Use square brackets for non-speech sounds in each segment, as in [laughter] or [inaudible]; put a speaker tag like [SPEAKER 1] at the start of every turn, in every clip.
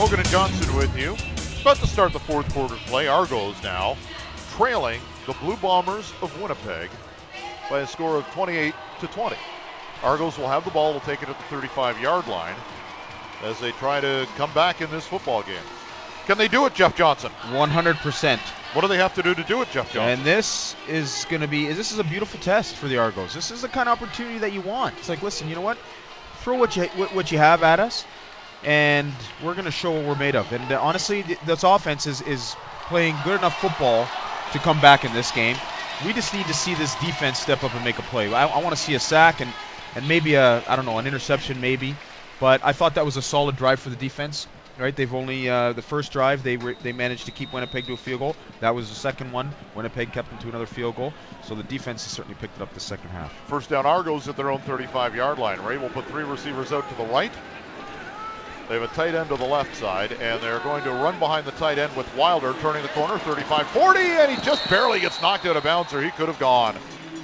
[SPEAKER 1] Hogan and Johnson with you. About to start the fourth quarter play. Argos now trailing the Blue Bombers of Winnipeg by a score of 28 to 20. Argos will have the ball, will take it at the 35 yard line as they try to come back in this football game. Can they do it, Jeff Johnson?
[SPEAKER 2] 100%.
[SPEAKER 1] What do they have to do to do it, Jeff Johnson?
[SPEAKER 2] And this is going to be this is a beautiful test for the Argos. This is the kind of opportunity that you want. It's like, listen, you know what? Throw what you what you have at us, and we're going to show what we're made of. And uh, honestly, this offense is is playing good enough football to come back in this game. We just need to see this defense step up and make a play. I, I want to see a sack and and maybe a I don't know an interception maybe, but I thought that was a solid drive for the defense. Right, they've only uh, the first drive they were, they managed to keep Winnipeg to a field goal. That was the second one. Winnipeg kept them to another field goal. So the defense has certainly picked it up the second half.
[SPEAKER 1] First down, Argos at their own 35-yard line. Ray will put three receivers out to the right. They have a tight end to the left side, and they're going to run behind the tight end with Wilder turning the corner, 35-40, and he just barely gets knocked out of bounds, or he could have gone.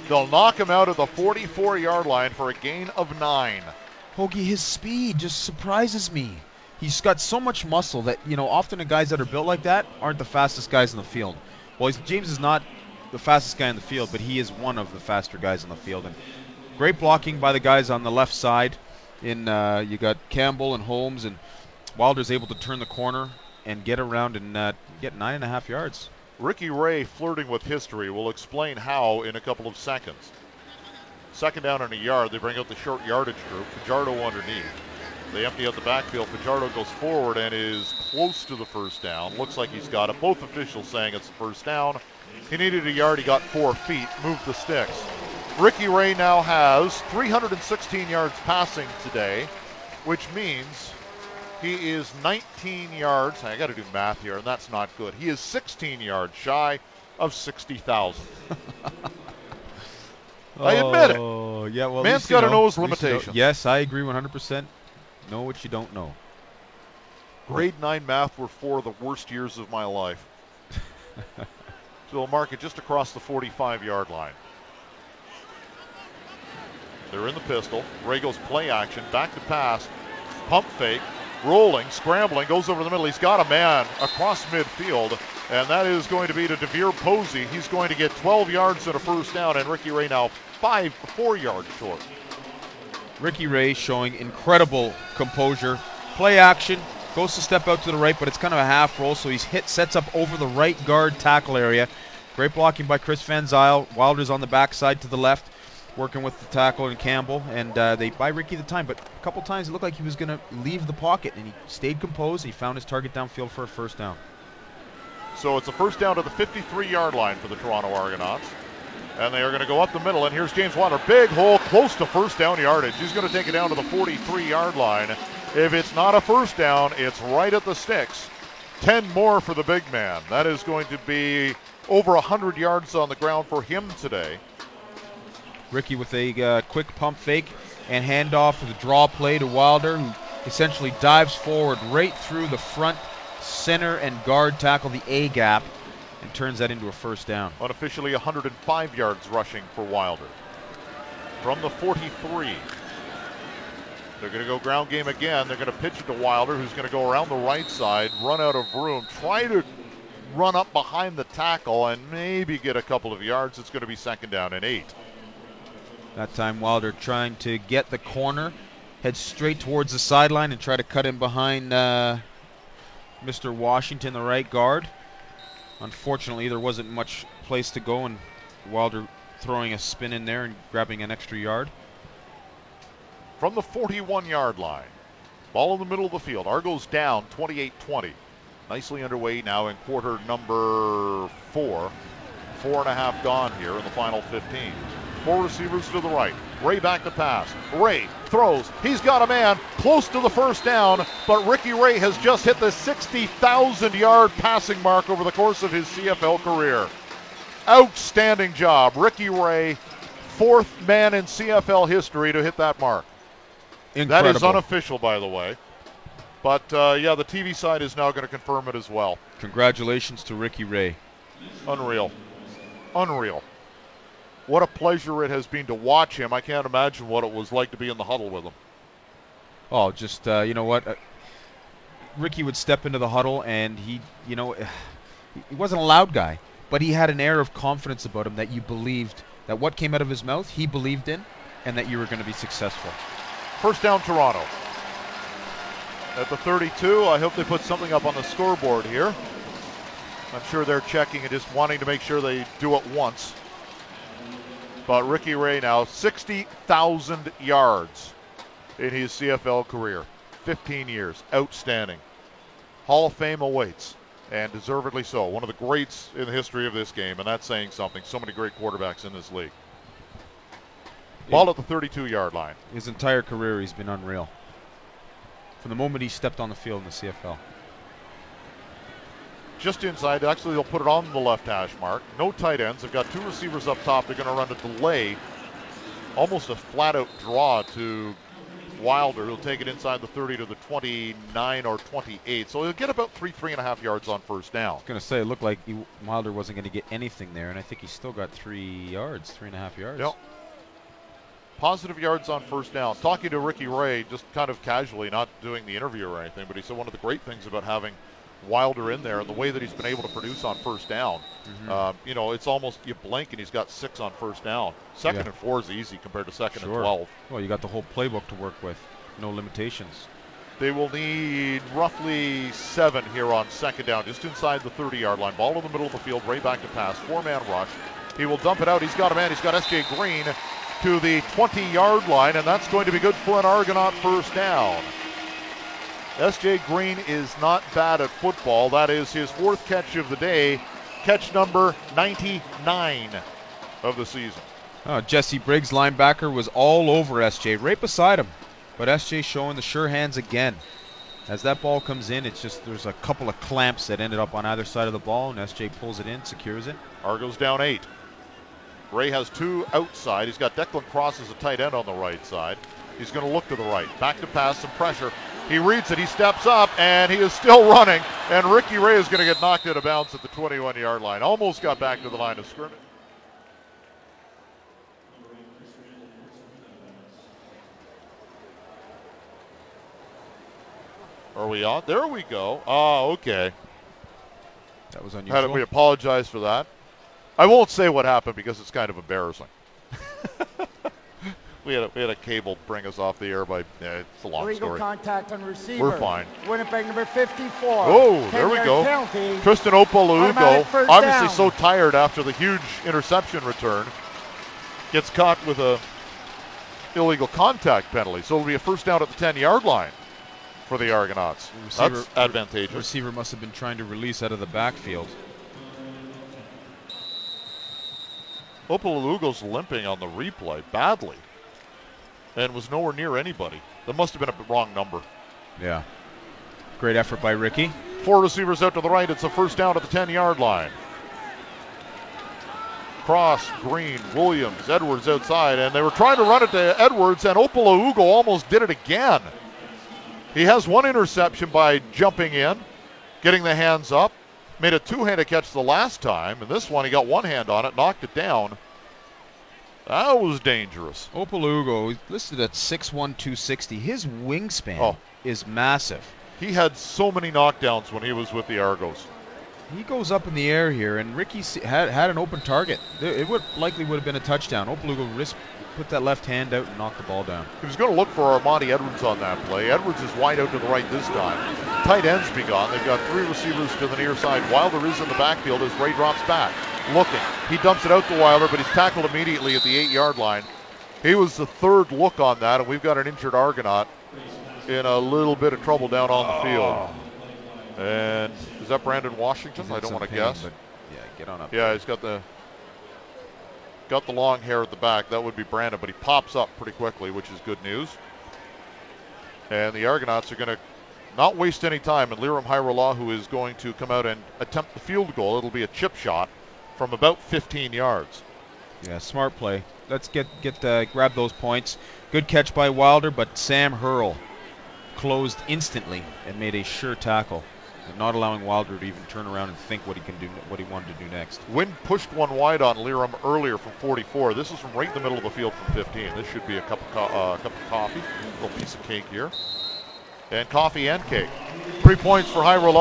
[SPEAKER 1] They'll knock him out of the 44-yard line for a gain of nine.
[SPEAKER 2] Hoagie, his speed just surprises me. He's got so much muscle that you know often the guys that are built like that aren't the fastest guys in the field. Well, James is not the fastest guy in the field, but he is one of the faster guys in the field. And great blocking by the guys on the left side. In uh, you got Campbell and Holmes, and Wilder's able to turn the corner and get around and uh, get nine and a half yards.
[SPEAKER 1] Ricky Ray flirting with history We'll explain how in a couple of seconds. Second down and a yard, they bring out the short yardage group. Fajardo underneath. They empty out the backfield. Fajardo goes forward and is close to the first down. Looks like he's got it. Both officials saying it's the first down. He needed a yard. He got four feet. Moved the sticks. Ricky Ray now has 316 yards passing today, which means he is 19 yards. I got to do math here, and that's not good. He is 16 yards shy of 60,000. [laughs] I admit it.
[SPEAKER 2] Oh, yeah, well,
[SPEAKER 1] Man's got to know his limitations.
[SPEAKER 2] Yes, I agree 100%. Know what you don't know.
[SPEAKER 1] Grade 9 math were four of the worst years of my life. [laughs] so they'll mark it just across the 45 yard line. They're in the pistol. Goes play action, back to pass, pump fake, rolling, scrambling, goes over the middle. He's got a man across midfield, and that is going to be to DeVier Posey. He's going to get 12 yards and a first down, and Ricky Ray now five, four yards short.
[SPEAKER 2] Ricky Ray showing incredible composure. Play action, goes to step out to the right, but it's kind of a half roll, so he's hit, sets up over the right guard tackle area. Great blocking by Chris Van Zyl. Wilder's on the backside to the left, working with the tackle and Campbell, and uh, they buy Ricky the time. But a couple times it looked like he was going to leave the pocket, and he stayed composed. He found his target downfield for a first down.
[SPEAKER 1] So it's a first down to the 53-yard line for the Toronto Argonauts. And they are going to go up the middle. And here's James Wilder. Big hole close to first down yardage. He's going to take it down to the 43 yard line. If it's not a first down, it's right at the sticks. 10 more for the big man. That is going to be over 100 yards on the ground for him today.
[SPEAKER 2] Ricky with a uh, quick pump fake and handoff with a draw play to Wilder, who essentially dives forward right through the front center and guard tackle, the A gap, and turns that into a first down.
[SPEAKER 1] Unofficially 105 yards rushing for Wilder. From the 43. They're going to go ground game again. They're going to pitch it to Wilder, who's going to go around the right side, run out of room, try to run up behind the tackle, and maybe get a couple of yards. It's going to be second down and eight.
[SPEAKER 2] That time Wilder trying to get the corner, head straight towards the sideline and try to cut in behind uh, Mr. Washington, the right guard. Unfortunately, there wasn't much place to go, and Wilder throwing a spin in there and grabbing an extra yard.
[SPEAKER 1] From the 41 yard line, ball in the middle of the field. Argos down 28 20. Nicely underway now in quarter number four. Four and a half gone here in the final 15. Four receivers to the right. Ray back to pass. Ray throws. He's got a man close to the first down, but Ricky Ray has just hit the 60,000 yard passing mark over the course of his CFL career. Outstanding job. Ricky Ray, fourth man in CFL history to hit that mark.
[SPEAKER 2] Incredible.
[SPEAKER 1] That is unofficial, by the way. But uh, yeah, the TV side is now going to confirm it as well.
[SPEAKER 2] Congratulations to Ricky Ray.
[SPEAKER 1] Unreal. Unreal. What a pleasure it has been to watch him. I can't imagine what it was like to be in the huddle with him.
[SPEAKER 2] Oh, just uh, you know what? Uh, Ricky would step into the huddle and he, you know, [sighs] he wasn't a loud guy, but he had an air of confidence about him that you believed that what came out of his mouth he believed in, and that you were going to be successful.
[SPEAKER 1] First down, Toronto. At the 32, I hope they put something up on the scoreboard here. I'm sure they're checking and just wanting to make sure they do it once. But Ricky Ray now 60,000 yards in his CFL career. 15 years. Outstanding. Hall of Fame awaits, and deservedly so. One of the greats in the history of this game, and that's saying something. So many great quarterbacks in this league. Ball at the 32 yard line.
[SPEAKER 2] His entire career, he's been unreal. From the moment he stepped on the field in the CFL.
[SPEAKER 1] Just inside, actually, they'll put it on the left hash mark. No tight ends. They've got two receivers up top. They're going to run a delay, almost a flat out draw to Wilder. He'll take it inside the 30 to the 29 or 28. So he'll get about three, three and a half yards on first down. I
[SPEAKER 2] was going to say, it looked like he, Wilder wasn't going to get anything there, and I think he still got three yards, three and a half yards.
[SPEAKER 1] Yep positive yards on first down. Talking to Ricky Ray, just kind of casually, not doing the interview or anything, but he said one of the great things about having Wilder in there and the way that he's been able to produce on first down. Mm-hmm. Uh, you know, it's almost you blink and he's got six on first down. Second yeah. and four is easy compared to second
[SPEAKER 2] sure.
[SPEAKER 1] and twelve.
[SPEAKER 2] Well, you got the whole playbook to work with, no limitations.
[SPEAKER 1] They will need roughly seven here on second down, just inside the 30-yard line. Ball in the middle of the field, Ray back to pass, four-man rush. He will dump it out. He's got a man. He's got S.J. Green to the 20 yard line, and that's going to be good for an Argonaut first down. SJ Green is not bad at football. That is his fourth catch of the day, catch number 99 of the season.
[SPEAKER 2] Oh, Jesse Briggs, linebacker, was all over SJ, right beside him. But SJ showing the sure hands again. As that ball comes in, it's just there's a couple of clamps that ended up on either side of the ball, and SJ pulls it in, secures it.
[SPEAKER 1] Argos down eight. Ray has two outside. He's got Declan Cross as a tight end on the right side. He's going to look to the right. Back to pass, some pressure. He reads it. He steps up, and he is still [laughs] running. And Ricky Ray is going to get knocked out of bounds at the 21 yard line. Almost got back to the line of scrimmage. Are we on? There we go. Oh, okay.
[SPEAKER 2] That was unusual.
[SPEAKER 1] we apologize for that. I won't say what happened because it's kind of embarrassing. [laughs] we had a, we had a cable bring us off the air by. Yeah, it's a long
[SPEAKER 3] Illegal
[SPEAKER 1] story.
[SPEAKER 3] contact on receiver.
[SPEAKER 1] We're fine.
[SPEAKER 3] Winnipeg number 54.
[SPEAKER 1] Oh, there we go.
[SPEAKER 3] Penalty.
[SPEAKER 1] Tristan Okpalaugo, obviously down. so tired after the huge interception return, gets caught with a illegal contact penalty. So it'll be a first down at the 10 yard line for the Argonauts. The receiver, That's advantageous.
[SPEAKER 2] Receiver must have been trying to release out of the backfield.
[SPEAKER 1] Okpalaugo's limping on the replay badly and was nowhere near anybody. That must have been a wrong number.
[SPEAKER 2] Yeah. Great effort by Ricky.
[SPEAKER 1] Four receivers out to the right. It's a first down at the 10 yard line. Cross, Green, Williams, Edwards outside, and they were trying to run it to Edwards, and Okpalaugo almost did it again. He has one interception by jumping in, getting the hands up, Made a two-handed catch the last time, and this one he got one hand on it, knocked it down. That was dangerous.
[SPEAKER 2] Okpalaugo listed at 6'1", 260. His wingspan oh. is massive.
[SPEAKER 1] He had so many knockdowns when he was with the Argos.
[SPEAKER 2] He goes up in the air here, and Ricky had had an open target. It would likely would have been a touchdown. Okpalaugo risk put that left hand out and knocked the ball down.
[SPEAKER 1] He was going to look for Armani Edwards on that play. Edwards is wide out to the right this time. Tight ends be gone. They've got three receivers to the near side. Wilder is in the backfield as Ray drops back. Looking. He dumps it out to Wilder, but he's tackled immediately at the eight yard line. He was the third look on that, and we've got an injured Argonaut in a little bit of trouble down on the field. And is that Brandon Washington? I don't want to guess.
[SPEAKER 2] yeah, get on up.
[SPEAKER 1] Yeah, he's got the got the long hair at the back. That would be Brandon, but he pops up pretty quickly, which is good news. And the Argonauts are going to not waste any time. And Lirim Hajrullahu is going to come out and attempt the field goal. It'll be a chip shot from about 15 yards.
[SPEAKER 2] Yeah, smart play. Let's get get uh, grab those points. Good catch by Wilder, but Sam Hurl closed instantly and made a sure tackle not allowing Wilder to even turn around and think what he can do, what he wanted to do next.
[SPEAKER 1] Wind pushed one wide on Lirim earlier from 44. This is from right in the middle of the field from 15. This should be a cup of, co- uh, cup of coffee, a little piece of cake here. and coffee and cake. Three points for Hyrule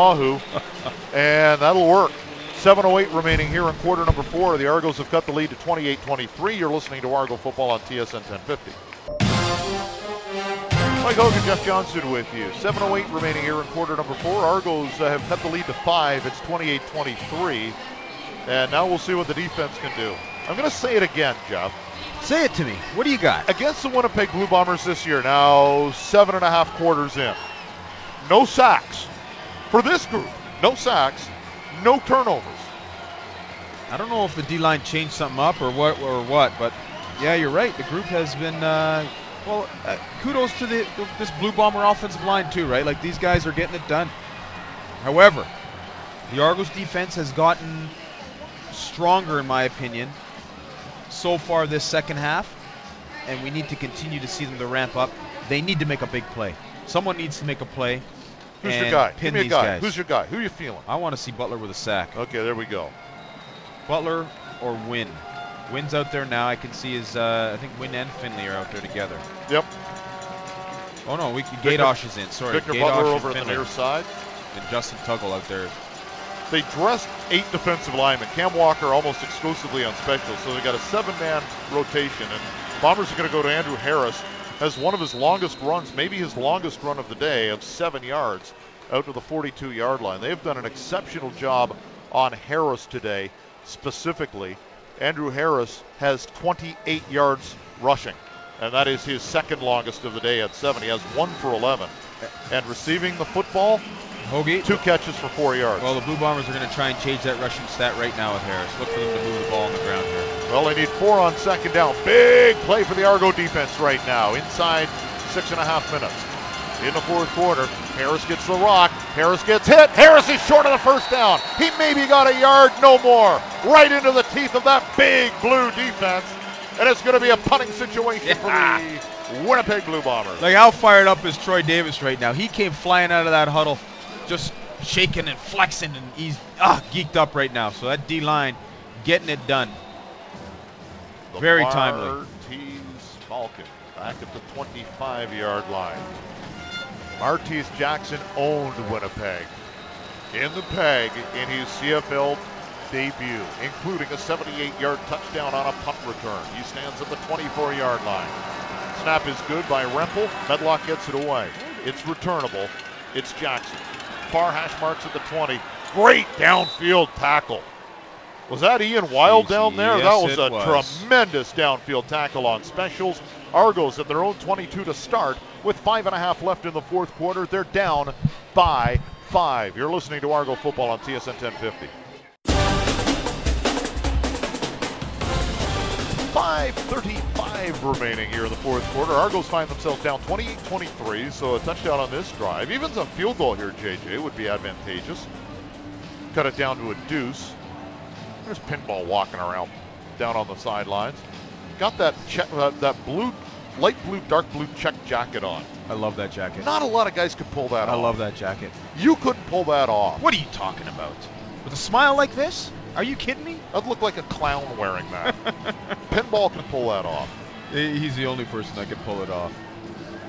[SPEAKER 1] [laughs] and that'll work. 7.08 remaining here in quarter number four. The Argos have cut the lead to 28 23. You're listening to Argo football on TSN 1050. Mike Hogan, Jeff Johnson with you. 7.08 remaining here in quarter number four. Argos uh, have cut the lead to five. It's 28 23. And now we'll see what the defense can do. I'm going to say it again, Jeff.
[SPEAKER 2] Say it to me. What do you got?
[SPEAKER 1] Against the Winnipeg Blue Bombers this year, now seven and a half quarters in. No sacks. For this group, no sacks, no turnovers.
[SPEAKER 2] I don't know if the D line changed something up or what or what, but yeah, you're right. The group has been uh, well. Uh, kudos to the this Blue Bomber offensive line too, right? Like these guys are getting it done. However, the Argos defense has gotten stronger, in my opinion, so far this second half, and we need to continue to see them to ramp up. They need to make a big play. Someone needs to make a play.
[SPEAKER 1] Who's your guy?
[SPEAKER 2] Pin
[SPEAKER 1] Give me a
[SPEAKER 2] these
[SPEAKER 1] guy.
[SPEAKER 2] Guys.
[SPEAKER 1] Who's your guy? Who are you feeling?
[SPEAKER 2] I want to see Butler with a sack.
[SPEAKER 1] Okay, there we go.
[SPEAKER 2] Butler or Wynn. Wynn's out there now. I can see his. Uh, I think Wynn and Finley are out there together.
[SPEAKER 1] Yep.
[SPEAKER 2] Oh no, we Gadosh is in. Sorry,
[SPEAKER 1] Victor
[SPEAKER 2] Gadosh
[SPEAKER 1] Butler over at the
[SPEAKER 2] Finley.
[SPEAKER 1] near side.
[SPEAKER 2] And Justin Tuggle out there.
[SPEAKER 1] They dressed eight defensive linemen. Cam Walker almost exclusively on special, so they got a seven-man rotation. And Bombers are going to go to Andrew Harris. Has one of his longest runs, maybe his longest run of the day, of seven yards out to the 42-yard line. They've done an exceptional job on Harris today, specifically. Andrew Harris has 28 yards rushing, and that is his second longest of the day at seven. He has one for 11. And receiving the football,
[SPEAKER 2] Hoagie.
[SPEAKER 1] two catches for four yards.
[SPEAKER 2] Well, the Blue Bombers are going to try and change that rushing stat right now with Harris. Look for them to move the ball on the ground here.
[SPEAKER 1] Well, they need four on second down. Big play for the Argo defense right now. Inside six and a half minutes. In the fourth quarter, Harris gets the rock. Harris gets hit. Harris is short of the first down. He maybe got a yard, no more. Right into the teeth of that big blue defense. And it's going to be a punting situation for the Winnipeg Blue Bombers.
[SPEAKER 2] Like how fired up is Troy Davis right now? He came flying out of that huddle, just shaking and flexing, and he's ah geeked up right now. So that D line getting it done.
[SPEAKER 1] The
[SPEAKER 2] Very timely.
[SPEAKER 1] Martins Falcon back at the 25 yard line. Martese Jackson owned Winnipeg in the peg in his CFL debut, including a 78 yard touchdown on a punt return. He stands at the 24 yard line. Snap is good by Rempel. Medlock gets it away. It's returnable. It's Jackson. Far hash marks at the 20. Great downfield tackle. Was that Ian Wild
[SPEAKER 2] Jeez,
[SPEAKER 1] down there?
[SPEAKER 2] yes,
[SPEAKER 1] that was a
[SPEAKER 2] was.
[SPEAKER 1] tremendous downfield tackle on specials. Argos at their own 22 to start with five and a half left in the fourth quarter. They're down by five. You're listening to Argo football on TSN 1050. 5.35 remaining here in the fourth quarter. Argos find themselves down 28-23, so a touchdown on this drive. Even some field goal here, JJ, would be advantageous. Cut it down to a deuce. There's pinball walking around down on the sidelines. Got that check, uh, that blue, light blue, dark blue check jacket on.
[SPEAKER 2] I love that jacket.
[SPEAKER 1] Not a lot of guys could pull that
[SPEAKER 2] I
[SPEAKER 1] off.
[SPEAKER 2] I love that jacket.
[SPEAKER 1] You couldn't pull that off.
[SPEAKER 2] What are you talking about? With a smile like this? Are you kidding me?
[SPEAKER 1] I'd look like a clown wearing that. [laughs] Pinball can pull that off.
[SPEAKER 2] He's the only person that can pull it off.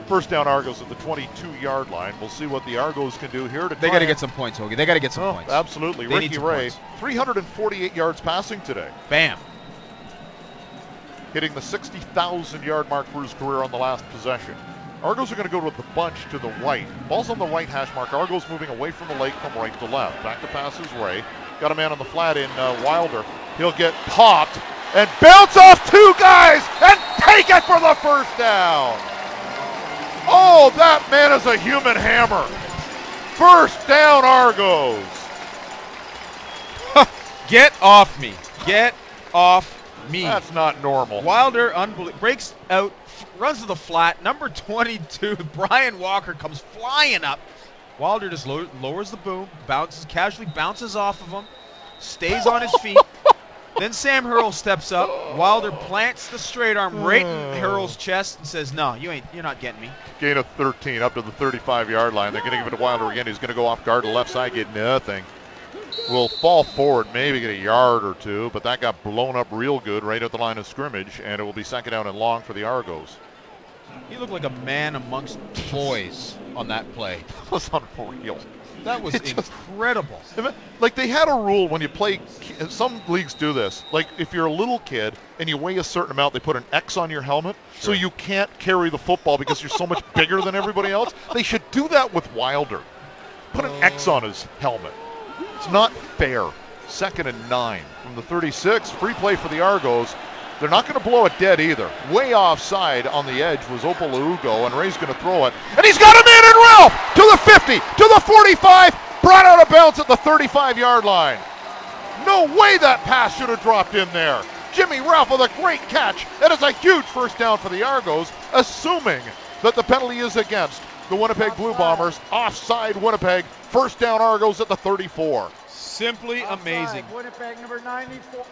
[SPEAKER 1] First down Argos at the 22-yard line. We'll see what the Argos can do here to.
[SPEAKER 2] They got to get some points, Hoagie. They got to get some
[SPEAKER 1] Oh,
[SPEAKER 2] points.
[SPEAKER 1] absolutely.
[SPEAKER 2] They
[SPEAKER 1] Ricky Ray,
[SPEAKER 2] points.
[SPEAKER 1] 348 yards passing today,
[SPEAKER 2] Bam.
[SPEAKER 1] hitting the 60,000 yard mark for his career on the last possession. Argos are going to go with the bunch to the right. Ball's on the right hash mark. Argos moving away from the lake from right to left. Back to pass is Ray. Got a man on the flat in uh, Wilder. He'll get popped and bounce off two guys and take it for the first down. Oh, that man is a human hammer. First down, Argos. [laughs]
[SPEAKER 2] Get off me. Get off me.
[SPEAKER 1] That's not normal.
[SPEAKER 2] Wilder unbelie- breaks out, runs to the flat. Number 22, [laughs] Brian Walker comes flying up. Wilder just low- lowers the boom, bounces, casually bounces off of him, stays on his feet. [laughs] then Sam Hurl steps up. Wilder plants the straight arm right in hmm. Hurl's chest and says, "No, you ain't. You're not getting me."
[SPEAKER 1] Gain of 13 up to the 35 yard line. They're going to give it to Wilder again. He's going to go off guard to the left side, get nothing. Will fall forward, maybe get a yard or two, but that got blown up real good right at the line of scrimmage, and it will be second down and long for the Argos.
[SPEAKER 2] He looked like a man amongst toys. on that play. [laughs]
[SPEAKER 1] That was unreal.
[SPEAKER 2] That was [laughs]
[SPEAKER 1] just-
[SPEAKER 2] incredible. [laughs]
[SPEAKER 1] Like they had a rule when you play. Some leagues do this. Like if you're a little kid and you weigh a certain amount, they put an X on your helmet, so you can't carry the football because you're so much [laughs] bigger than everybody else. They should do that with Wilder. Put an X on his helmet. It's not fair. Second and nine from the 36. Free play for the Argos. They're not going to blow it dead either. Way offside on the edge was Okpalaugo, and Ray's going to throw it. And he's got a man in Ralph to the 50, to the 45, brought out of bounds at the 35 yard line. No way that pass should have dropped in there. Jimmy Ralph with a great catch. That is a huge first down for the Argos, assuming that the penalty is against the Winnipeg Blue Bombers. Offside Winnipeg. First down Argos at the 34.
[SPEAKER 2] Simply
[SPEAKER 3] Offside,
[SPEAKER 2] amazing.
[SPEAKER 3] Winnipeg number 94.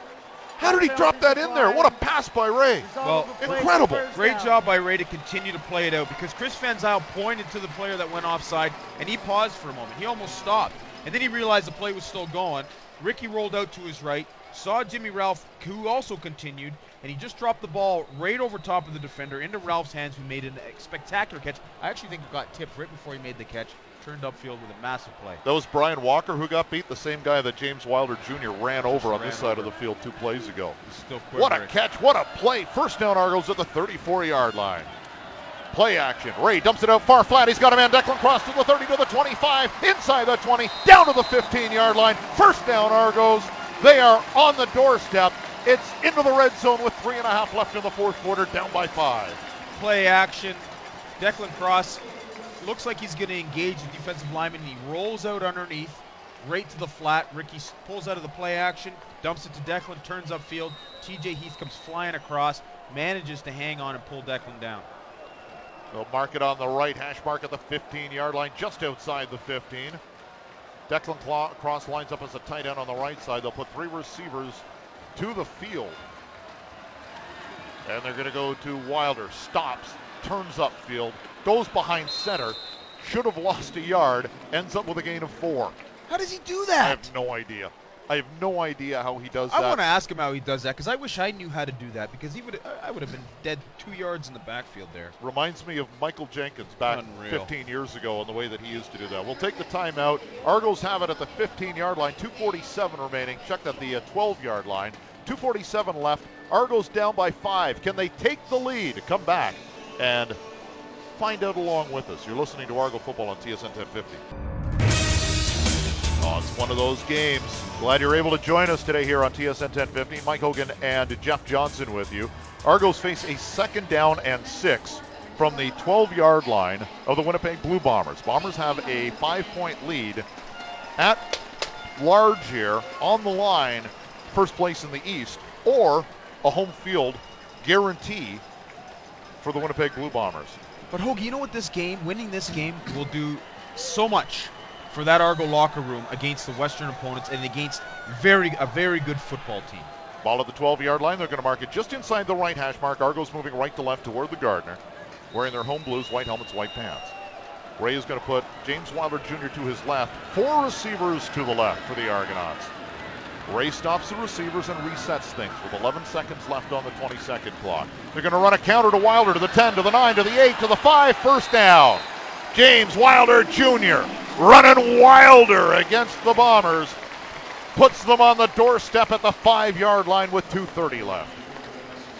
[SPEAKER 1] How did he drop that in there? What a pass by Ray.
[SPEAKER 2] Well,
[SPEAKER 1] incredible.
[SPEAKER 2] Great job by Ray to continue to play it out because Chris Van Zyl pointed to the player that went offside and he paused for a moment. He almost stopped. And then he realized the play was still going. Ricky rolled out to his right, saw Jimmy Ralph, who also continued, and he just dropped the ball right over top of the defender into Ralph's hands, who made a spectacular catch. I actually think it got tipped right before he made the catch. Turned upfield with a massive play.
[SPEAKER 1] That was Brian Walker who got beat, the same guy that James Wilder Jr. ran over on this side of the field two plays ago. What a catch, what a play. First down Argos at the 34 yard line. Play action. Ray dumps it out far flat. He's got a man. Declan Cross to the 30 to the 25, inside the 20, down to the 15 yard line. First down Argos. They are on the doorstep. It's into the red zone with three and a half left in the fourth quarter, down by five.
[SPEAKER 2] play action. Declan Cross looks like he's going to engage the defensive lineman. and He rolls out underneath, right to the flat. Ricky pulls out of the play action, dumps it to Declan, turns upfield. TJ Heath comes flying across, manages to hang on and pull Declan down.
[SPEAKER 1] They'll mark it on the right, hash mark at the 15 yard line, just outside the 15. Declan Cla- Cross lines up as a tight end on the right side. They'll put three receivers to the field. And they're going to go to Wilder. Stops, turns upfield, goes behind center. Should have lost a yard, ends up with a gain of four.
[SPEAKER 2] How does he do that?
[SPEAKER 1] I have no idea. I have no idea how he does
[SPEAKER 2] I
[SPEAKER 1] that.
[SPEAKER 2] I want to ask him how he does that because I wish I knew how to do that because he would I would have been dead two yards in the backfield there.
[SPEAKER 1] reminds me of Michael Jenkins back
[SPEAKER 2] Unreal.
[SPEAKER 1] 15 years ago and the way that he used to do that. We'll take the timeout. Argos have it at the 15 yard line, 247 remaining. Checked at the uh, 12 yard line, 247 left. Argos down by five. Can they take the lead? Come back and find out along with us. You're listening to Argo Football on TSN 1050. Oh, it's one of those games. Glad you're able to join us today here on TSN 1050. Mike Hogan and Jeff Johnson with you. Argos face a second down and six from the 12 yard line of the Winnipeg Blue Bombers. Bombers have a five point lead at large here on the line, first place in the East, or a home field guarantee for the Winnipeg Blue Bombers.
[SPEAKER 2] But Hoagie, you know what? This game, winning this game, will do so much for that Argo locker room against the Western opponents and against very a very good football team.
[SPEAKER 1] Ball at the 12 yard line. They're going to mark it just inside the right hash mark. Argos moving right to left toward the Gardiner, wearing their home blues, white helmets, white pants. Ray is going to put James Wilder Jr. to his left, four receivers to the left for the Argonauts. Ray stops the receivers and resets things with 11 seconds left on the 20 second clock. They're going to run a counter to Wilder to the 10, to the 9, to the 8, to the 5, first down. James Wilder Jr. running Wilder against the Bombers puts them on the doorstep at the five yard line with 2.30 left.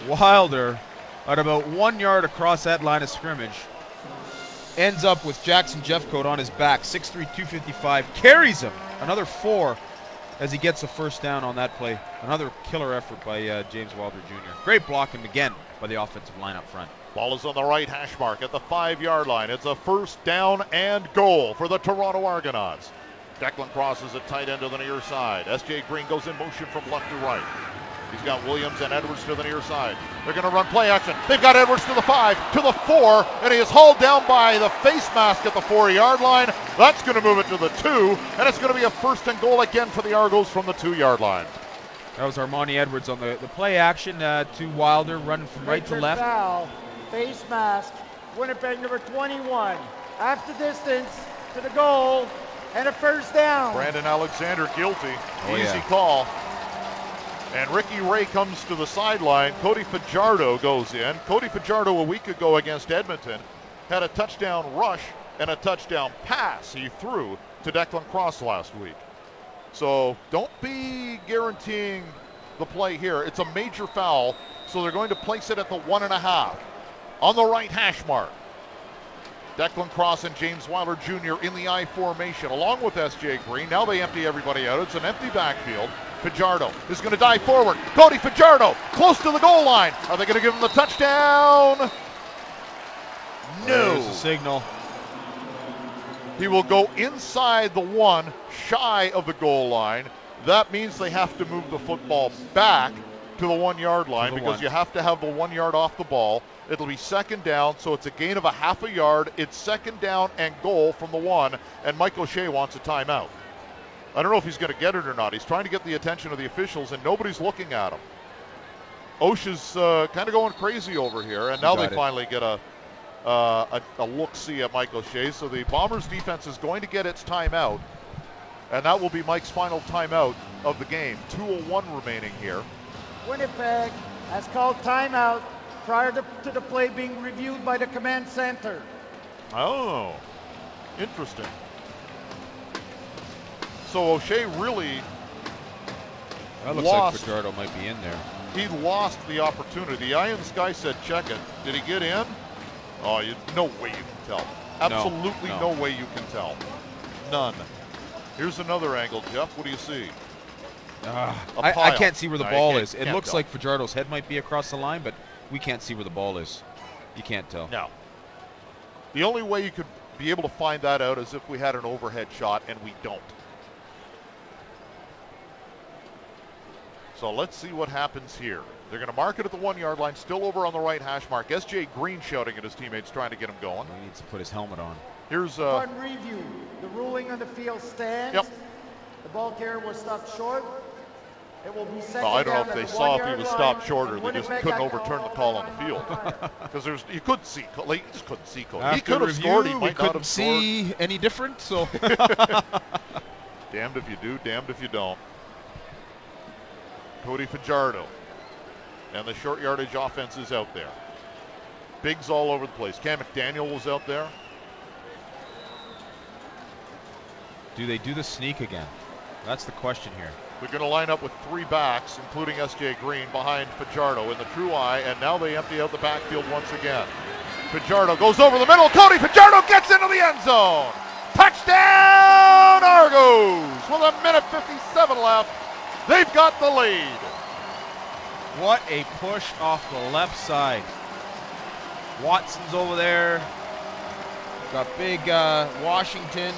[SPEAKER 2] Wilder, at about one yard across that line of scrimmage, ends up with Jackson Jeffcoat on his back, 6'3", 255, carries him another four as he gets a first down on that play. Another killer effort by uh, James Wilder Jr. Great blocking again by the offensive line up front.
[SPEAKER 1] Ball is on the right hash mark at the five yard line. It's a first down and goal for the Toronto Argonauts. Declan crosses at tight end to the near side. SJ Green goes in motion from left to right. He's got Williams and Edwards to the near side. They're going to run play action. They've got Edwards to the five, to the four, and he is hauled down by the face mask at the four yard line. That's going to move it to the two, and it's going to be a first and goal again for the Argos from the two yard line.
[SPEAKER 2] That was Armani Edwards on the, the play action uh, to Wilder, running from right to left.
[SPEAKER 3] Foul, face mask, Winnipeg number 21. Half the distance to the goal and a first down.
[SPEAKER 1] Brandon Alexander guilty.
[SPEAKER 2] Oh,
[SPEAKER 1] Easy
[SPEAKER 2] yeah.
[SPEAKER 1] call. And Ricky Ray comes to the sideline. Cody Fajardo goes in. Cody Fajardo a week ago against Edmonton had a touchdown rush and a touchdown pass he threw to Declan Cross last week. So don't be guaranteeing the play here. It's a major foul, so they're going to place it at the one and a half on the right hash mark. Declan Cross and James Wilder Jr. in the I formation, along with S.J. Green. Now they empty everybody out. It's an empty backfield. Fajardo is going to dive forward. Cody Fajardo close to the goal line. Are they going to give him the touchdown? No.
[SPEAKER 2] There's a signal.
[SPEAKER 1] He will go inside the one, shy of the goal line. That means they have to move the football back to the one yard line because
[SPEAKER 2] one.
[SPEAKER 1] you have to have the one yard off the ball. It'll be second down, so it's a gain of a half a yard. It's second down and goal from the one, and Michael O'Shea wants a timeout. I don't know if he's going to get it or not. He's trying to get the attention of the officials, and nobody's looking at him. O'Shea's uh, kind of going crazy over here, and now they
[SPEAKER 2] it.
[SPEAKER 1] finally get a uh, a, a look see at Mike O'Shea. So the Bombers defense is going to get its timeout, and that will be Mike's final timeout of the game. 2:01 remaining here.
[SPEAKER 3] Winnipeg has called timeout prior to, to the play being reviewed by the command center.
[SPEAKER 1] Oh, interesting. So O'Shea really
[SPEAKER 2] That looks
[SPEAKER 1] Lost.
[SPEAKER 2] like Fajardo might be in there.
[SPEAKER 1] he lost the opportunity. The in the sky said check it. Did he get in? Oh, you, no way you can tell. Absolutely
[SPEAKER 2] no.
[SPEAKER 1] no way you can tell. None. Here's another angle, Jeff. What do you see?
[SPEAKER 2] Ah,
[SPEAKER 1] A
[SPEAKER 2] I, I can't see where the ball is. It looks
[SPEAKER 1] tell.
[SPEAKER 2] like Fajardo's head might be across the line, but we can't see where the ball is. You can't tell.
[SPEAKER 1] No. The only way you could be able to find that out is if we had an overhead shot, and we don't. So let's see what happens here. They're going to mark it at the one yard line, still over on the right hash mark. S.J. Green shouting at his teammates, trying to get him going.
[SPEAKER 2] He needs to put his helmet on.
[SPEAKER 1] Here's uh,
[SPEAKER 3] On review, the ruling on the field stands.
[SPEAKER 1] Yep.
[SPEAKER 3] The ball carrier was stopped short. It will be second
[SPEAKER 1] well, I don't know if they
[SPEAKER 3] the
[SPEAKER 1] saw if he was stopped short or they just couldn't overturn the call on the field. because there's you couldn't see. Co- Like, you just couldn't see Cody. he could have
[SPEAKER 2] review,
[SPEAKER 1] scored. He
[SPEAKER 2] we
[SPEAKER 1] might not
[SPEAKER 2] couldn't
[SPEAKER 1] have scored.
[SPEAKER 2] see any different. So [laughs]
[SPEAKER 1] Damned if you do, damned if you don't. Cody Fajardo. And the short yardage offense is out there. Bigs all over the place. Cam McDaniel was out there.
[SPEAKER 2] do they do the sneak again? That's the question here.
[SPEAKER 1] They're going to line up with three backs, including S.J. Green, behind Fajardo in the true eye, and now they empty out the backfield once again. Fajardo goes over the middle. Cody Fajardo gets into the end zone. Touchdown, Argos! With a minute 57 left, they've got the lead.
[SPEAKER 2] What a push off the left side. Watson's over there. Got big uh, Washington.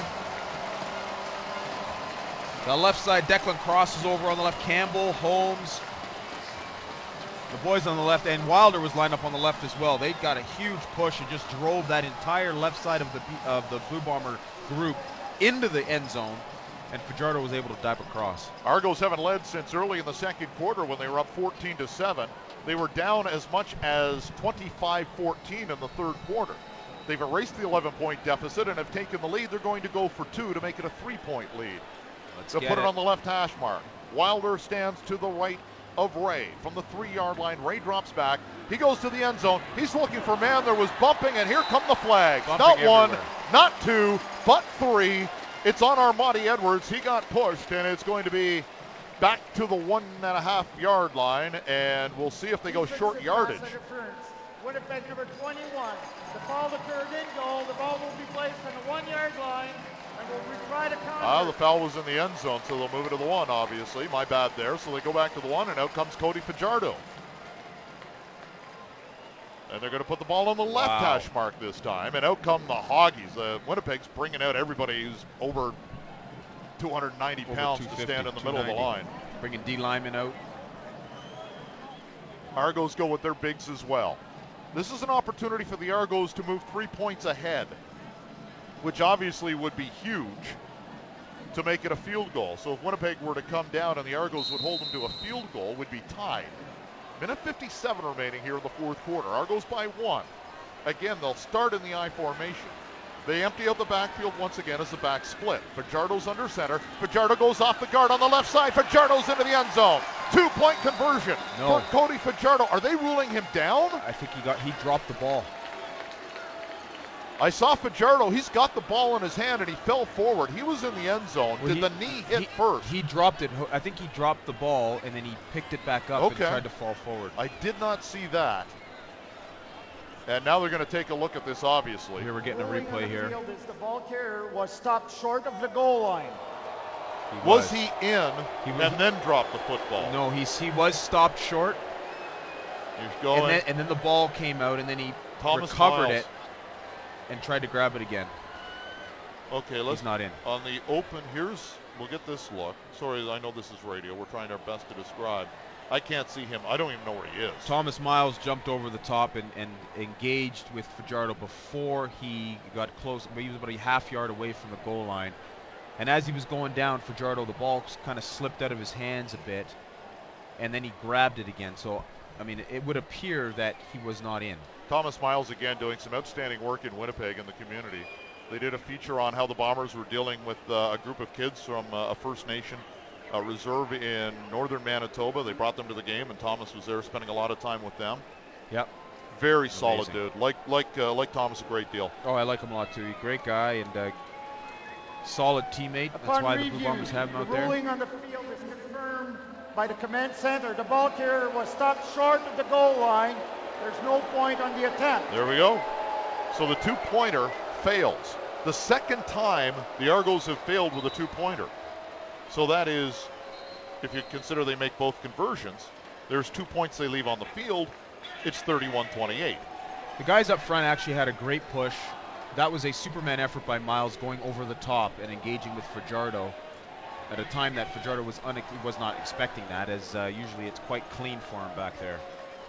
[SPEAKER 2] The left side, Declan crosses over on the left. Campbell, Holmes. The boys on the left, and Wilder was lined up on the left as well. They got a huge push and just drove that entire left side of the of the Blue Bomber group into the end zone, and Fajardo was able to dive across.
[SPEAKER 1] Argos haven't led since early in the second quarter when they were up 14 to 7. They were down as much as 25-14 in the third quarter. They've erased the 11-point deficit and have taken the lead. They're going to go for two to make it a three-point lead.
[SPEAKER 2] Let's
[SPEAKER 1] They'll put it.
[SPEAKER 2] it.
[SPEAKER 1] on the left hash mark. Wilder stands to the right of Ray from the three-yard line. Ray drops back. He goes to the end zone. He's looking for man. There was bumping, and here come the flags.
[SPEAKER 2] Bumping
[SPEAKER 1] not one, not two, but three. It's on Armani Edwards. He got pushed, and it's going to be back to the one and a half yard line, and we'll see if they go short yardage.
[SPEAKER 3] Winnipeg number 21. The ball occurred in goal. The ball will be placed on the one-yard line and we'll retry to convert.
[SPEAKER 1] Ah, the foul was in the end zone, so they'll move it to the one, obviously. My bad there. So they go back to the one, and out comes Cody Fajardo. And they're going to put the ball on the left
[SPEAKER 2] Wow.
[SPEAKER 1] hash mark this time, and out come the Hoggies. Uh, Winnipeg's bringing out everybody who's over 290
[SPEAKER 2] Over
[SPEAKER 1] pounds to stand in the middle of the line.
[SPEAKER 2] Bringing D lineman out.
[SPEAKER 1] Argos go with their bigs as well. This is an opportunity for the Argos to move three points ahead, which obviously would be huge to make it a field goal. So if Winnipeg were to come down and the Argos would hold them to a field goal, would be tied. Minute 57 remaining here in the fourth quarter. Argos by one. Again, they'll start in the I formation. They empty out the backfield once again as the back split. Fajardo's under center. Fajardo goes off the guard on the left side. Fajardo's into the end zone. Two point conversion
[SPEAKER 2] No.
[SPEAKER 1] for Cody Fajardo. Are they ruling him down?
[SPEAKER 2] I think he got he dropped the ball.
[SPEAKER 1] I saw Fajardo. He's got the ball in his hand and he fell forward. He was in the end zone.
[SPEAKER 2] Well,
[SPEAKER 1] Did
[SPEAKER 2] he-
[SPEAKER 1] the knee hit
[SPEAKER 2] he,
[SPEAKER 1] first?
[SPEAKER 2] He dropped it. I think he dropped the ball and then he picked it back up
[SPEAKER 1] Okay.
[SPEAKER 2] and tried to fall forward.
[SPEAKER 1] I did not see that. And now they're going to take a look at this, obviously.
[SPEAKER 2] Here we're getting a replay
[SPEAKER 3] the
[SPEAKER 2] here.
[SPEAKER 3] field is the ball carrier was stopped short of the goal line.
[SPEAKER 2] He
[SPEAKER 1] Was he in
[SPEAKER 2] He was-
[SPEAKER 1] and then dropped the football?
[SPEAKER 2] No, he's he was stopped short,
[SPEAKER 1] He's going.
[SPEAKER 2] and then and then the ball came out, and then he
[SPEAKER 1] Thomas
[SPEAKER 2] recovered
[SPEAKER 1] Miles.
[SPEAKER 2] it and tried to grab it again.
[SPEAKER 1] okay, let's
[SPEAKER 2] He's not in.
[SPEAKER 1] on the open. Here's we'll get this look. Sorry, I know this is radio. We're trying our best to describe. I can't see him. I don't even know where he is.
[SPEAKER 2] Thomas Miles jumped over the top and, and engaged with Fajardo before he got close. He was about a half yard away from the goal line. And as he was going down, Fajardo, the ball kind of slipped out of his hands a bit, and then he grabbed it again. So, I mean, it would appear that he was not in.
[SPEAKER 1] Thomas Miles again doing some outstanding work in Winnipeg in the community. They did a feature on how the Bombers were dealing with uh, a group of kids from uh, a First Nation uh, reserve in northern Manitoba. They brought them to the game, and Thomas was there spending a lot of time with them.
[SPEAKER 2] Yep.
[SPEAKER 1] Very solid dude. Like like uh, like Thomas a great deal.
[SPEAKER 2] Oh, I like him a lot too. He's a great guy and uh, solid teammate. That's
[SPEAKER 3] Upon
[SPEAKER 2] why the Blue Bombers have him out there.
[SPEAKER 3] ruling on the field is confirmed by the command center. The ball carrier was stopped short of the goal line. There's no point on the attempt.
[SPEAKER 1] There we go. So the two pointer fails. The second time the Argos have failed with a two pointer. So that is, if you consider they make both conversions, there's two points they leave on the field. It's 31 28.
[SPEAKER 2] The guys up front actually had a great push. That was a Superman effort by Miles going over the top and engaging with Fajardo at a time that Fajardo was une- was not expecting that, as uh, usually it's quite clean for him back there.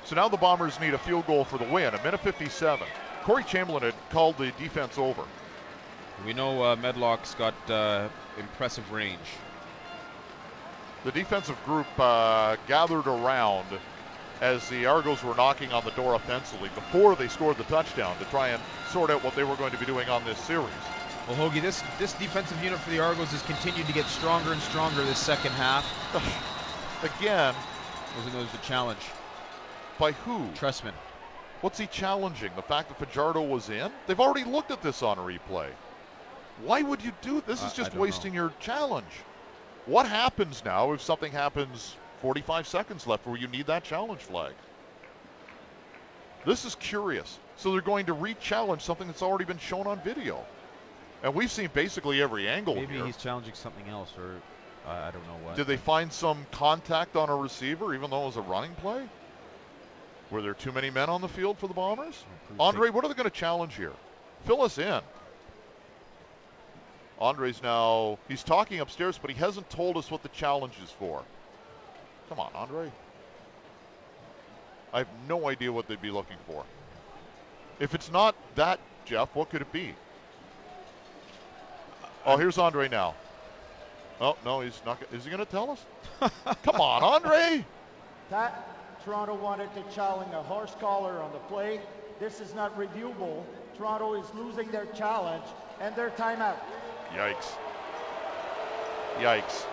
[SPEAKER 1] So now the Bombers need a field goal for the win. A minute 57. Corey Chamberlain had called the defense over.
[SPEAKER 2] We know uh, Medlock's got uh, impressive range.
[SPEAKER 1] The defensive group uh, gathered around as the Argos were knocking on the door offensively before they scored the touchdown to try and sort out what they were going to be doing on this series.
[SPEAKER 2] Well, Hoagie, this this defensive unit for the Argos has continued to get stronger and stronger this second half. [sighs]
[SPEAKER 1] Again,
[SPEAKER 2] Was it was a challenge?
[SPEAKER 1] by who?
[SPEAKER 2] Trestman.
[SPEAKER 1] What's he challenging? The fact that Fajardo was in? They've already looked at this on a replay. Why would you do this?
[SPEAKER 2] I-
[SPEAKER 1] Is just wasting your challenge. What happens now if something happens 45 seconds left where you need that challenge flag? This is curious. So they're going to re-challenge something that's already been shown on video. And we've seen basically every angle
[SPEAKER 2] Maybe
[SPEAKER 1] here.
[SPEAKER 2] he's challenging something else, or uh, I don't know what.
[SPEAKER 1] Did they find some contact on a receiver even though it was a running play? Were there too many men on the field for the Bombers? Andre, what are they going to challenge here? Fill us in. Andre's now, he's talking upstairs, but he hasn't told us what the challenge is for. Come on, Andre. I have no idea what they'd be looking for. If it's not that, Jeff, what could it be? Oh, here's Andre now. Oh, no, he's not. Is he going to tell us? [laughs] Come on, Andre.
[SPEAKER 3] That Toronto wanted to challenge a horse collar on the play. This is not reviewable. Toronto is losing their challenge and their timeout.
[SPEAKER 1] Yikes. Yikes.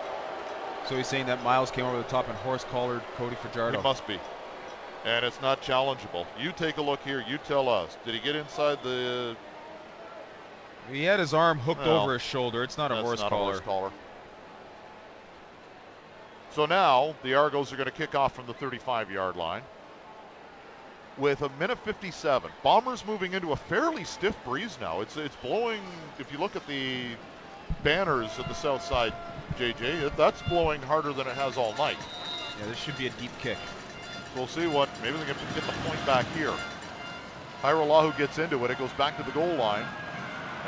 [SPEAKER 2] So he's saying that Miles came over the top and horse collared Cody Fajardo.
[SPEAKER 1] It must be. And it's not challengeable. You take a look here. You tell us. Did he get inside the?
[SPEAKER 2] He had his arm hooked
[SPEAKER 1] Well,
[SPEAKER 2] over his shoulder. It's not a horse
[SPEAKER 1] not
[SPEAKER 2] collar.
[SPEAKER 1] a horse collar. So now the Argos are going to kick off from the 35-yard line with a minute 57. Bombers moving into a fairly stiff breeze now. It's it's blowing. If you look at the banners at the south side, JJ, that's blowing harder than it has all night.
[SPEAKER 2] Yeah, this should be a deep kick.
[SPEAKER 1] We'll see what. Maybe they can get the point back here. Hajrullahu gets into it. It goes back to the goal line.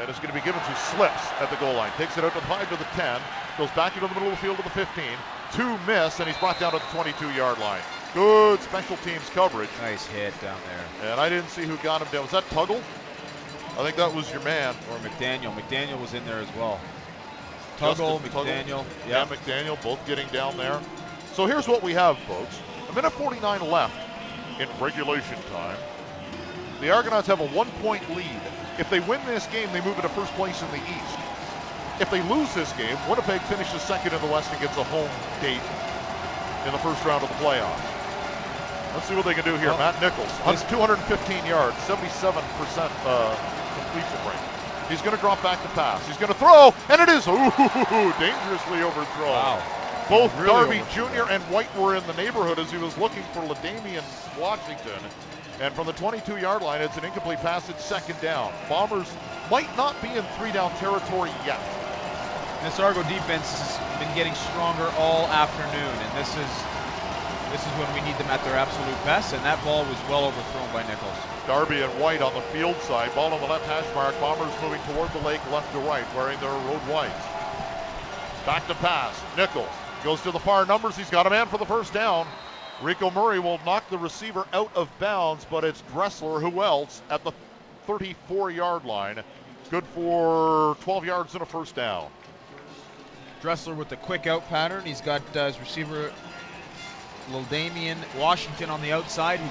[SPEAKER 1] And it's going to be given to Slips at the goal line. Takes it out to the 5 to the 10. Goes back into the middle of the field to the 15. Two miss, and he's brought down to the 22 yard line. Good special teams coverage.
[SPEAKER 2] Nice hit down there.
[SPEAKER 1] And I didn't see who got him down. Was that Tuggle? I think that was your man.
[SPEAKER 2] Or McDaniel. McDaniel was in there as well.
[SPEAKER 1] Justin
[SPEAKER 2] Tuggle,
[SPEAKER 1] Tuggle
[SPEAKER 2] McDaniel.
[SPEAKER 1] and
[SPEAKER 2] Yeah.
[SPEAKER 1] McDaniel both getting down there. So here's what we have, folks. A minute 49 left in regulation time. The Argonauts have a one-point lead. If they win this game, they move into first place in the East. If they lose this game, Winnipeg finishes second in the West and gets a home date in the first round of the playoffs. Let's see what they can do here.
[SPEAKER 2] Well,
[SPEAKER 1] Matt Nichols, 215 yards, 77% uh, completion rate. He's going to drop back to pass. He's going to throw, and it is ooh, [laughs] dangerously overthrown.
[SPEAKER 2] Wow.
[SPEAKER 1] Both
[SPEAKER 2] Really
[SPEAKER 1] Darby. Jr. and White were in the neighborhood as he was looking for L'Damian Washington. And from the 22 yard line, it's an incomplete pass. It's second down. Bombers might not be in three down territory yet.
[SPEAKER 2] This Argo defense has been getting stronger all afternoon, and this is this is when we need them at their absolute best. And that ball was well overthrown by Nichols.
[SPEAKER 1] Darby and White on the field side. Ball on the left hash mark. Bombers moving toward the lake, left to right, wearing their road whites. Back to pass. Nichols goes to the far numbers. He's got a man for the first down. Rico Murray will knock the receiver out of bounds, but it's Dressler, who else, at the 34 yard line. Good for 12 yards and a first down.
[SPEAKER 2] Dressler with the quick out pattern. He's got uh, his receiver, L'Damian Washington on the outside, who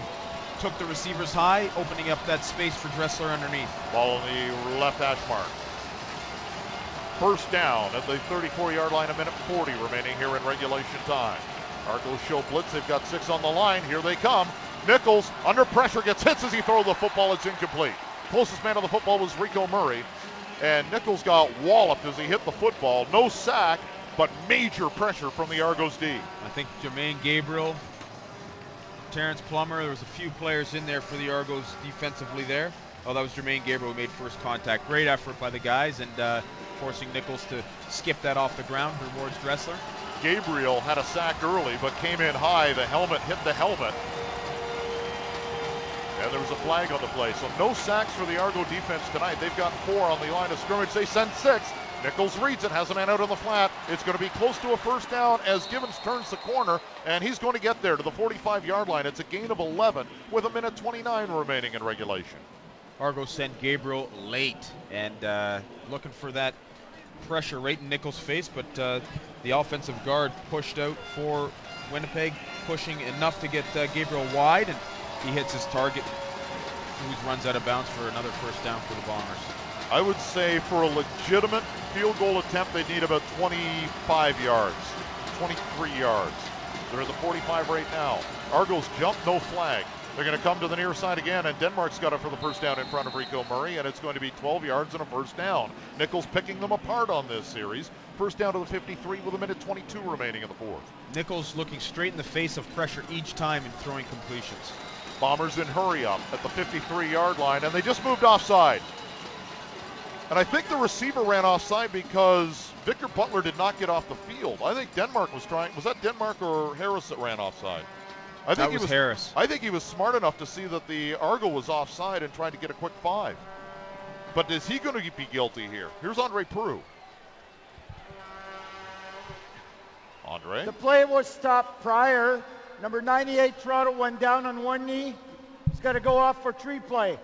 [SPEAKER 2] took the receivers high, opening up that space for Dressler underneath.
[SPEAKER 1] Ball on the left hash mark. First down at the 34 yard line, a minute 40 remaining here in regulation time. Argos show blitz. They've got six on the line. Here they come. Nichols under pressure gets hits as he throws the football. It's incomplete. Closest man to the football was Rico Murray. And Nichols got walloped as he hit the football. No sack, but major pressure from the Argos D.
[SPEAKER 2] I think Jermaine Gabriel, Terrence Plummer, there was a few players in there for the Argos defensively there. Oh, that was Jermaine Gabriel who made first contact. Great effort by the guys and uh, forcing Nichols to skip that off the ground rewards Dressler.
[SPEAKER 1] Gabriel had a sack early, but came in high. The helmet hit the helmet. And there was a flag on the play. So no sacks for the Argo defense tonight. They've got four on the line of scrimmage. They send six. Nichols reads it, has a man out on the flat. It's going to be close to a first down as Gibbons turns the corner, and he's going to get there to the 45 yard line. It's a gain of 11 with a minute 29 remaining in regulation.
[SPEAKER 2] Argos sent Gabriel late and uh, looking for that pressure right in Nichols' face, but uh, the offensive guard pushed out for Winnipeg, pushing enough to get uh, Gabriel wide, and he hits his target. Who runs out of bounds for another first down for the Bombers.
[SPEAKER 1] I would say for a legitimate field goal attempt, they need about 25 yards, 23 yards. They're at the 45 right now. Argos jump, no flag. They're going to come to the near side again, and Denmark's got it for the first down in front of Rico Murray, and it's going to be 12 yards and a first down. Nichols picking them apart on this series. First down to the 53 with a minute 22 remaining in the fourth.
[SPEAKER 2] Nichols looking straight in the face of pressure each time and throwing completions.
[SPEAKER 1] Bombers in hurry up at the 53 yard line, and they just moved offside. And I think the receiver ran offside because Victor Butler did not get off the field. I think Denmark was trying. Was that Denmark or Harris that ran offside? I think
[SPEAKER 2] That
[SPEAKER 1] he
[SPEAKER 2] was
[SPEAKER 1] was
[SPEAKER 2] Harris.
[SPEAKER 1] I think he was smart enough to see that the Argo was offside and trying to get a quick five. But is he going to be guilty here? Here's Andre Proulx. Andre.
[SPEAKER 3] The play was stopped prior. Number 98 Toronto went down on one knee. He's got to go off for tree play.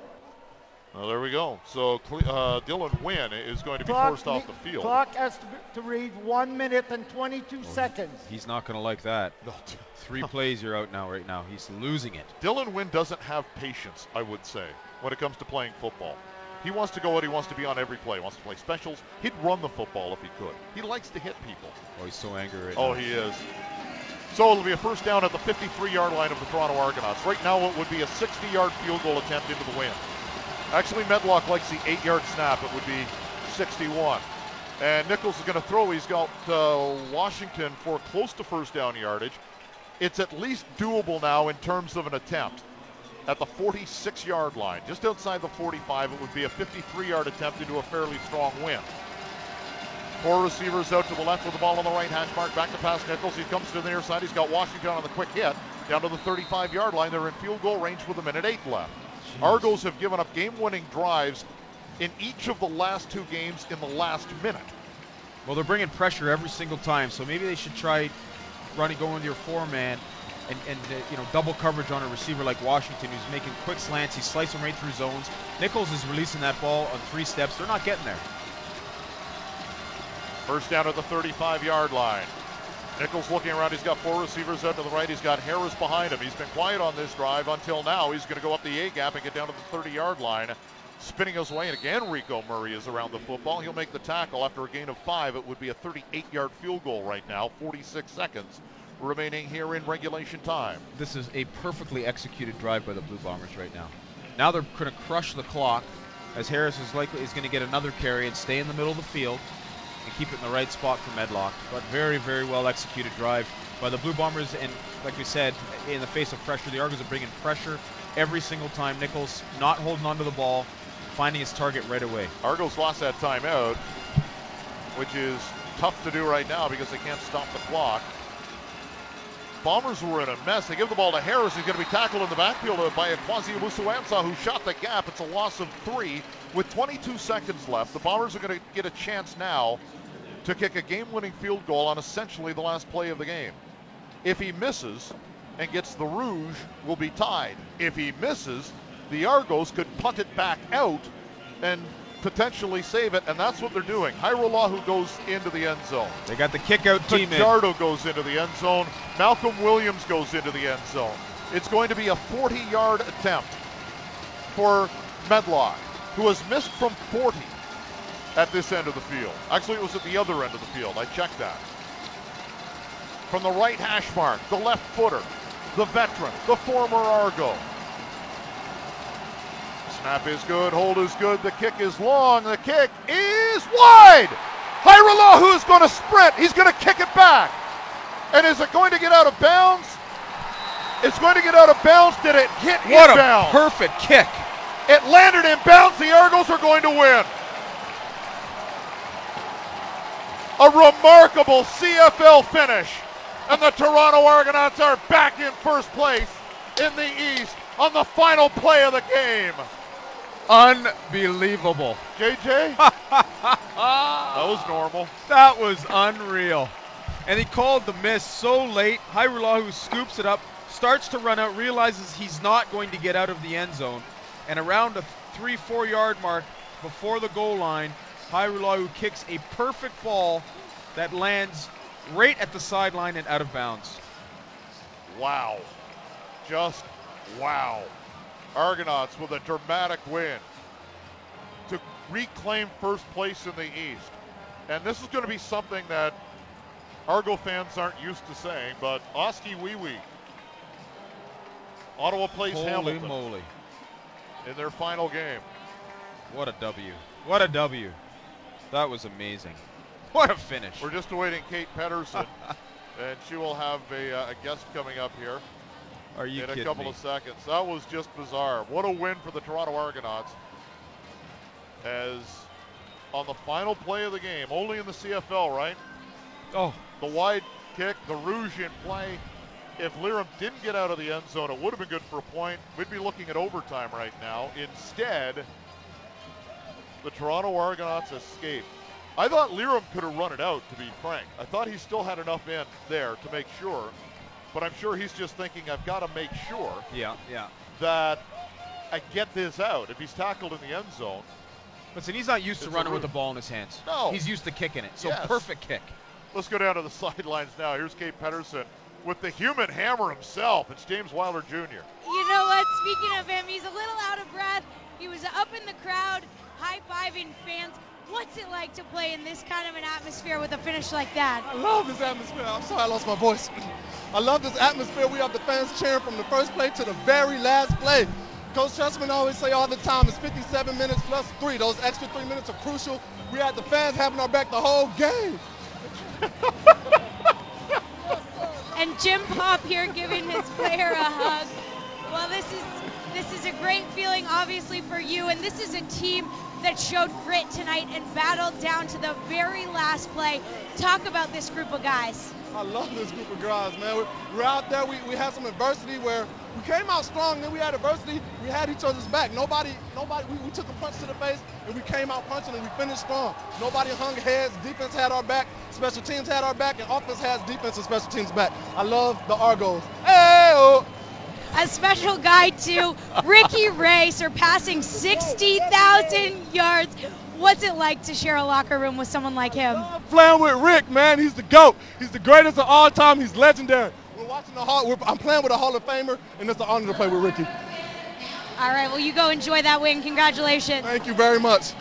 [SPEAKER 1] Well, there we go. So uh, Dylan Wynn is going to be forced off the field.
[SPEAKER 3] Clock has to, to read one minute and 22 seconds.
[SPEAKER 2] He's not going to like that. [laughs]
[SPEAKER 1] No,
[SPEAKER 2] Three plays, you're out now. Right now, he's losing it.
[SPEAKER 1] Dylan Wynn doesn't have patience, I would say, when it comes to playing football. He wants to go out, he wants to be on every play, He wants to play specials. He'd run the football if he could. He likes to hit people.
[SPEAKER 2] Oh, he's so angry right
[SPEAKER 1] Oh,
[SPEAKER 2] now.
[SPEAKER 1] he is. So it'll be a first down at the 53 yard line of the Toronto Argonauts. Right now, it would be a 60 yard field goal attempt into the wind. Actually, Medlock likes the eight yard snap. It would be 61. And Nichols is going to throw. He's got uh, Washington for close to first down yardage. It's at least doable now in terms of an attempt. At the 46 yard line, just outside the 45, it would be a 53 yard attempt into a fairly strong win. Four receivers out to the left with the ball on the right hash mark. Back to pass Nichols. He comes to the near side. He's got Washington on the quick hit. Down to the 35 yard line. They're in field goal range with a minute eight left. Argos have given up game winning drives in each of the last two games in the last minute.
[SPEAKER 2] Well, they're bringing pressure every single time, so maybe they should try running, going with your four-man, and, and uh, you know double coverage on a receiver like Washington, who's making quick slants. He's slicing right through zones. Nichols is releasing that ball on three steps. They're not getting there.
[SPEAKER 1] First down at the 35 yard line. Nichols looking around. He's got four receivers out to the right. He's got Harris behind him. He's been quiet on this drive until now. He's going to go up the A gap and get down to the 30 yard line. Spinning his way, and again, Rico Murray is around the football. He'll make the tackle after a gain of five. It would be a 38 yard field goal right now, 46 seconds remaining here in regulation time.
[SPEAKER 2] This is a perfectly executed drive by the Blue Bombers right now. Now they're going to crush the clock as Harris is likely is going to get another carry and stay in the middle of the field keep it in the right spot for Medlock. But very, very well executed drive by the Blue Bombers. And like we said, in the face of pressure, the Argos are bringing pressure every single time. Nichols not holding onto the ball, finding his target right away.
[SPEAKER 1] Argos lost that timeout, which is tough to do right now because they can't stop the clock. Bombers were in a mess. They give the ball to Harris. He's going to be tackled in the backfield by a Quasi Wusuamsa who shot the gap. It's a loss of three with 22 seconds left. The Bombers are going to get a chance now to kick a game-winning field goal on essentially the last play of the game. If he misses and gets the Rouge, will be tied. If he misses, the Argos could punt it back out and potentially save it, and that's what they're doing. who goes into the end zone.
[SPEAKER 2] They got the kick out team
[SPEAKER 1] Fajardo in. goes into the end zone. Malcolm Williams goes into the end zone. It's going to be a 40-yard attempt for Medlock, who has missed from 40 at this end of the field. Actually, it was at the other end of the field. I checked that. From the right hash mark, the left footer, the veteran, the former Argo, Snap is good, hold is good, the kick is long, the kick is wide! Hajrullahu is going to sprint, he's going to kick it back. And is it going to get out of bounds? It's going to get out of bounds. Did it hit
[SPEAKER 2] what
[SPEAKER 1] inbound?
[SPEAKER 2] a perfect kick.
[SPEAKER 1] It landed in bounds. The Argos are going to win. A remarkable CFL finish. And the Toronto Argonauts are back in first place in the East on the final play of the game.
[SPEAKER 2] Unbelievable.
[SPEAKER 1] JJ? [laughs] that was normal.
[SPEAKER 2] That was unreal. And he called the miss so late. Hajrullahu scoops it up, starts to run out, realizes he's not going to get out of the end zone. And around a three, four yard mark before the goal line, Hajrullahu kicks a perfect ball that lands right at the sideline and out of bounds.
[SPEAKER 1] Wow. Just wow. Argonauts with a dramatic win to reclaim first place in the East. And this is going to be something that Argo fans aren't used to saying, but Oskee Wee Wee. Ottawa plays
[SPEAKER 2] Holy
[SPEAKER 1] Hamilton
[SPEAKER 2] moly.
[SPEAKER 1] in their final game.
[SPEAKER 2] What a W. What a W. That was amazing. [laughs] What a finish.
[SPEAKER 1] We're just awaiting Kate Pedersen, [laughs] and she will have a, uh, a guest coming up here.
[SPEAKER 2] Are you
[SPEAKER 1] in
[SPEAKER 2] a
[SPEAKER 1] couple
[SPEAKER 2] me?
[SPEAKER 1] of seconds. That was just bizarre. What a win for the Toronto Argonauts. As on the final play of the game, only in the CFL, right?
[SPEAKER 2] Oh.
[SPEAKER 1] The wide kick, the rouge in play. If Lirim didn't get out of the end zone, it would have been good for a point. We'd be looking at overtime right now. Instead, the Toronto Argonauts escape. I thought Lirim could have run it out, to be frank. I thought he still had enough in there to make sure. But I'm sure he's just thinking, I've got to make sure
[SPEAKER 2] yeah, yeah.
[SPEAKER 1] that I get this out. If he's tackled in the end zone.
[SPEAKER 2] Listen, he's not used to running with the ball in his hands.
[SPEAKER 1] No.
[SPEAKER 2] He's used to kicking it. So
[SPEAKER 1] yes.
[SPEAKER 2] perfect kick.
[SPEAKER 1] Let's go down to the [laughs] sidelines now. Here's Kate Pedersen with the human hammer himself. It's James Wilder Jr.
[SPEAKER 4] You know what? Speaking of him, he's a little out of breath. He was up in the crowd, high fiving fans. What's it like to play in this kind of an atmosphere with a finish like that?
[SPEAKER 5] I love this atmosphere. I'm sorry I lost my voice. [laughs] I love this atmosphere. We have the fans cheering from the first play to the very last play. Coach Trestman always say all the time, it's 57 minutes plus three. Those extra three minutes are crucial. We had the fans having our back the whole game. [laughs]
[SPEAKER 4] and Jim Popp here giving his player a hug. Well, this is this is a great feeling, obviously, for you. And this is a team that showed grit tonight and battled down to the very last play. Talk about this group of guys.
[SPEAKER 5] I love this group of guys, man. We're, out there. We, we had some adversity where we came out strong. Then we had adversity. We had each other's back. Nobody, nobody. We, we took a punch to the face and we came out punching and we finished strong. Nobody hung heads. Defense had our back. Special teams had our back, and offense has defense and special teams back. I love the Argos. Hey!
[SPEAKER 4] A special guy too, Ricky Ray surpassing 60,000 yards. What's it like to share a locker room with someone like him?
[SPEAKER 5] I'm playing with Rick, man. He's the GOAT. He's the greatest of all time. He's legendary. We're watching the Hall. I'm playing with a Hall of Famer, and it's an honor to play with Ricky.
[SPEAKER 4] All right, well, you go enjoy that win. Congratulations.
[SPEAKER 5] Thank you very much.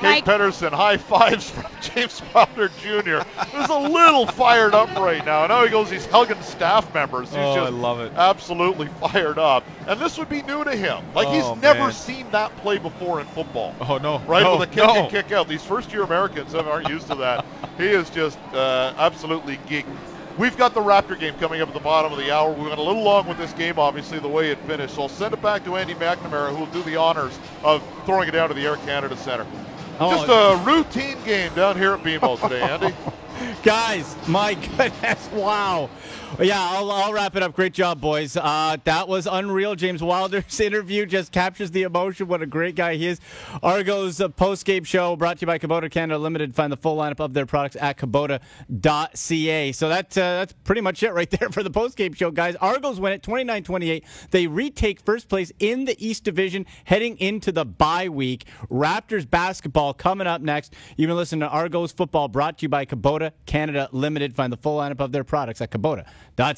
[SPEAKER 1] Kate Pedersen high fives from [laughs] James Wilder Jr. who's a little fired up right now. Now he goes, he's hugging staff members. He's
[SPEAKER 2] Oh,
[SPEAKER 1] just
[SPEAKER 2] I love it.
[SPEAKER 1] absolutely fired up. And this would be new to him. Like
[SPEAKER 2] Oh,
[SPEAKER 1] he's never
[SPEAKER 2] man.
[SPEAKER 1] seen that play before in football.
[SPEAKER 2] Oh no!
[SPEAKER 1] Right
[SPEAKER 2] no,
[SPEAKER 1] with a kick
[SPEAKER 2] no.
[SPEAKER 1] and kick out. These first year Americans aren't used to that. He is just uh, absolutely geek. We've got the Raptor game coming up at the bottom of the hour. We went a little long with this game, obviously, the way it finished. So I'll send it back to Andy McNamara, who will do the honors of throwing it down to the Air Canada Center.
[SPEAKER 6] Oh.
[SPEAKER 1] Just a routine game down here at BMO today, Andy. [laughs]
[SPEAKER 6] Guys, my goodness, wow. Yeah, I'll, I'll wrap it up. Great job, boys. Uh, that was unreal. James Wilder's [laughs] interview just captures the emotion. What a great guy he is. Argo's uh, post-game show brought to you by Kubota Canada Limited. Find the full lineup of their products at Kubota.ca. So that, uh, that's pretty much it right [laughs] there for the post-game show, guys. Argos win it 29-28. They retake first place in the East Division heading into the bye week. Raptors basketball coming up next. You've been listening to Argos football brought to you by Kubota Canada Limited. Find the full lineup of their products at Kubota.ca ca.